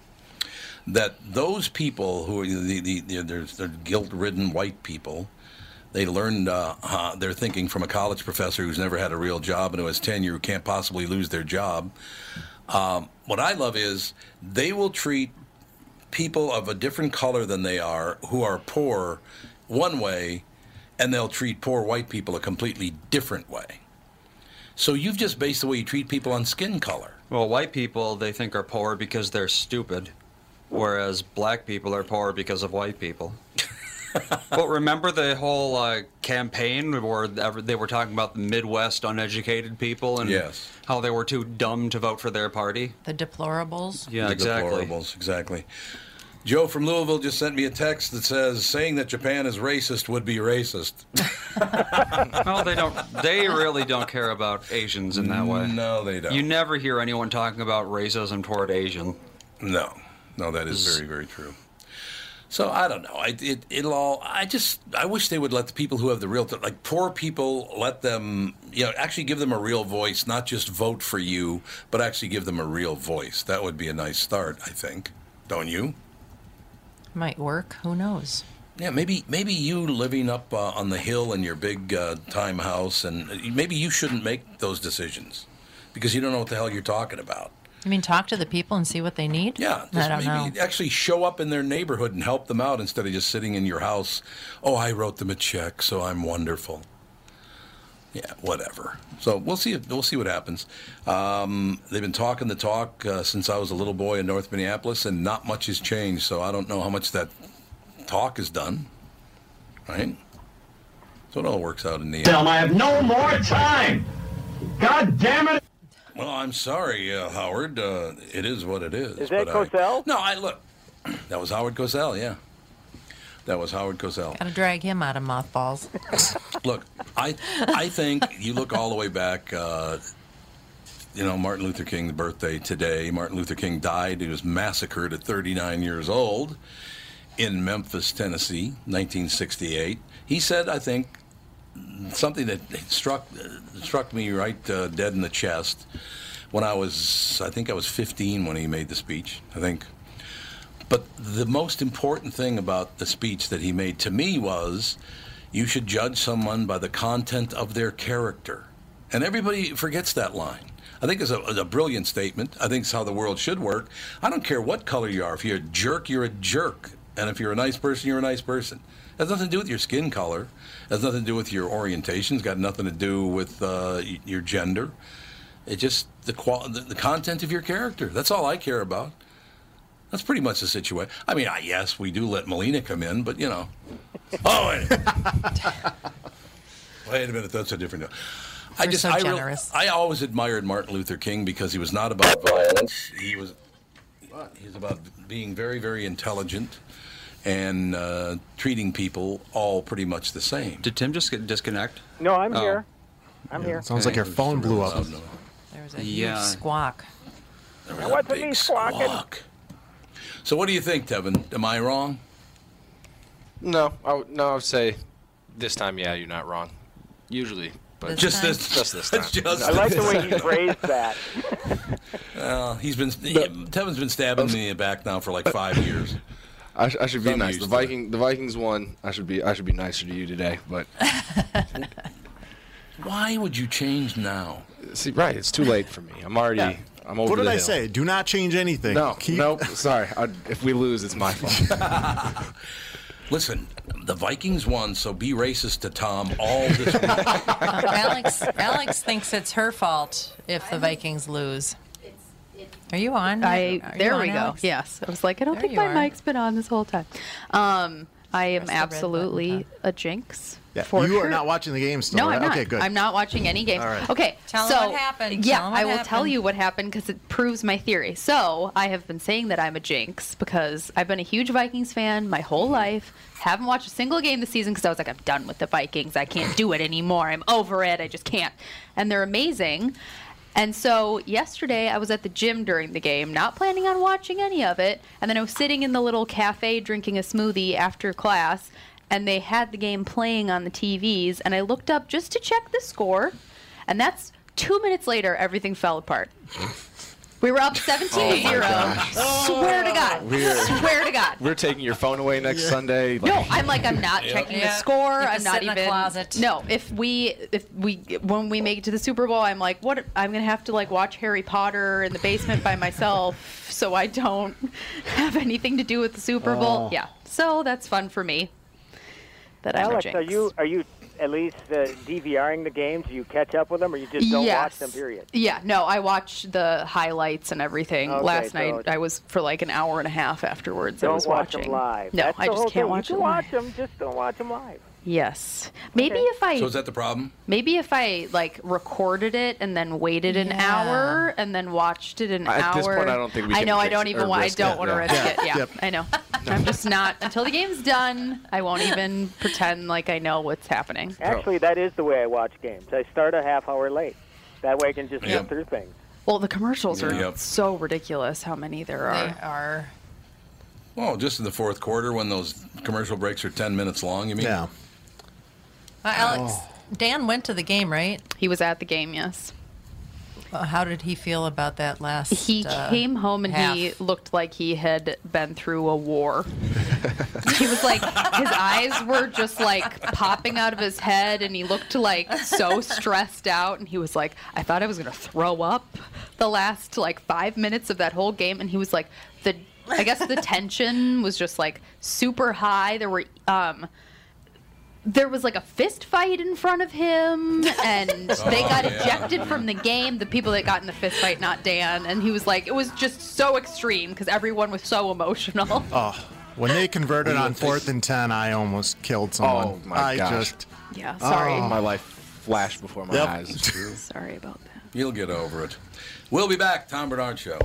That those people who are the, the, the they're, they're guilt-ridden white people, they learned uh, uh, their thinking from a college professor who's never had a real job and who has tenure, who can't possibly lose their job. Um, what I love is they will treat people of a different color than they are who are poor one way, and they'll treat poor white people a completely different way. So you've just based the way you treat people on skin color. Well, white people they think are poor because they're stupid, whereas black people are poor because of white people. but remember the whole uh, campaign where they were talking about the Midwest uneducated people and Yes. how they were too dumb to vote for their party? The deplorables. Yeah, The exactly. deplorables, exactly. Joe from Louisville just sent me a text that says saying that Japan is racist would be racist. well, they don't. They really don't care about Asians in that way. No, they don't. You never hear anyone talking about racism toward Asian. No, no, that is very, very true. So I don't know. I, it, it'll all. I just. I wish they would let the people who have the real, like poor people, let them. You know, actually give them a real voice, not just vote for you, but actually give them a real voice. That would be a nice start, I think. Don't you? Might work. Who knows? Yeah, maybe maybe you living up uh, on the hill in your big uh, time house, and maybe you shouldn't make those decisions because you don't know what the hell you're talking about. I mean, talk to the people and see what they need. Yeah, I just don't maybe know. actually show up in their neighborhood and help them out instead of just sitting in your house. Oh, I wrote them a check, so I'm wonderful. Yeah, whatever. So we'll see. We'll see what happens. Um, they've been talking the talk uh, since I was a little boy in North Minneapolis, and not much has changed. So I don't know how much that talk is done. Right. So it all works out in the end. I have no more time. God damn it. Well, I'm sorry, uh, Howard. Uh, it is what it is. Is that but I- Cosell? no, I look. That was Howard Cosell. Yeah, that was Howard Cosell. Got to drag him out of mothballs. Look, I I think you look all the way back. Uh, you know, Martin Luther King's birthday today. Martin Luther King died. He was massacred at 39 years old in Memphis, Tennessee, 1968. He said, I think, something that struck struck me right uh, dead in the chest when I was, I think I was 15 when he made the speech. I think. But the most important thing about the speech that he made to me was you should judge someone by the content of their character. And everybody forgets that line. I think it's a, a brilliant statement. I think it's how the world should work. I don't care what color you are. If you're a jerk, you're a jerk. And if you're a nice person, you're a nice person. It has nothing to do with your skin color. It has nothing to do with your orientation. It's got nothing to do with uh, your gender. It just the, qual- the the content of your character. That's all I care about. That's pretty much the situation. I mean, I, yes, we do let Melina come in, but you know. Oh, wait. wait a minute. That's a different. I You're just, so I, real- generous. I always admired Martin Luther King because he was not about violence. He was, he was about being very, very intelligent and uh, treating people all pretty much the same. Did Tim just get disconnect? No, I'm Oh. here. I'm here. Sounds like your phone blew up. There was a Yeah. huge squawk. Now, what's a me squawking? So what do you think, Tevin? Am I wrong? No, I would, no, I would say this time, yeah, you're not wrong. Usually, but This Just time? this- just this time. just I like the way he phrased that. Well, he's been he- Tevin's been stabbing me in the back now for like five years. I, sh- I should be I'm nice. The to it. Viking, the Vikings won. I should be, I should be nicer to you today. But Why would you change now? see, right, it's too late for me. I'm already, Yeah. I'm over What did the I hill. say? Do not change anything. No, Keep- nope. Sorry, I, if we lose, it's my fault. Listen, the Vikings won, so be racist to Tom all this week. Alex Alex thinks it's her fault if the Vikings lose. Are you on? I you there on, we go. Yes, I was like, I don't There think my are. mic's been on this whole time. Um, I am Press the red absolutely button, a jinx. Yeah, for you sure. are not watching the game still. No, right? I'm not. Okay, good. I'm not watching any games. All right. Okay, Tell 'em so what happened. yeah, Tell 'em what I will tell you what happened because it proves my theory. So I have been saying that I'm a jinx because I've been a huge Vikings fan my whole life. Haven't watched a single game this season because I was like, I'm done with the Vikings. I can't do it anymore. I'm over it. I just can't. And they're amazing. And so yesterday I was at the gym during the game, not planning on watching any of it. And then I was sitting in the little cafe drinking a smoothie after class, and they had the game playing on the TVs. And I looked up just to check the score, and that's two minutes later, everything fell apart. We were up 17 Oh to 0. gosh. Swear to God. We're- Swear to God. We're taking your phone away next Sunday. No, I'm like I'm not Yep. checking the score. You I'm can not sit in even. a closet. No, if we if we when we make it to the Super Bowl, I'm like, what? I'm gonna have to like watch Harry Potter in the basement by myself, so I don't have anything to do with the Super Bowl. Oh. Yeah, so that's fun for me. That I'm a jinx. are you are you at least uh, DVRing the games? Do you catch up with them, or you just don't watch them? Period. Yeah, no, I watch the highlights and everything Okay, last so night. I was for like an hour and a half afterwards. I Don't was watch watching them live. No, That's I just can't thing. watch You them. can live. watch them, just don't watch them live. Yes, maybe if I So is that the problem? Maybe if I like recorded it and then waited an Yeah. hour and then watched it an At hour. this point, I don't think we I can know. I don't even want. I don't it, want to yeah. risk Yeah. it. Yeah, Yep. I know. I'm just not until the game's done. I won't even pretend like I know what's happening. Actually, that is the way I watch games. I start a half hour late. That way I can just Yeah. get through things. Well, the commercials are Yep. so ridiculous. How many there They are? are. Oh, just in the fourth quarter when those commercial breaks are ten minutes long. You mean? Yeah. Uh, Alex, Oh. Dan went to the game, right? He was at the game. Yes. Uh, how did he feel about that last? He uh, came home and he looked like he had been through a war. he was like, his eyes were just like popping out of his head, and he looked like so stressed out. And he was like, I thought I was gonna throw up the last like five minutes of that whole game. And he was like, the I guess the tension was just like super high. There were um there was like a fist fight in front of him and they Oh, got yeah. ejected from the game the people that got in the fist fight not dan and he was like it was just so extreme because everyone was so emotional Oh, when they converted on fourth and ten, I almost killed oh someone. Oh, my I gosh. just yeah sorry oh. My life flashed before my Yep. eyes. sorry about that You'll get over it. We'll be back. Tom Barnard Show.